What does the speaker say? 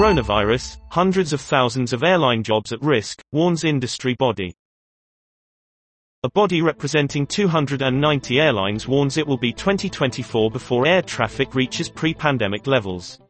Coronavirus, hundreds of thousands of airline jobs at risk, warns industry body. A body representing 290 airlines warns it will be 2024 before air traffic reaches pre-pandemic levels.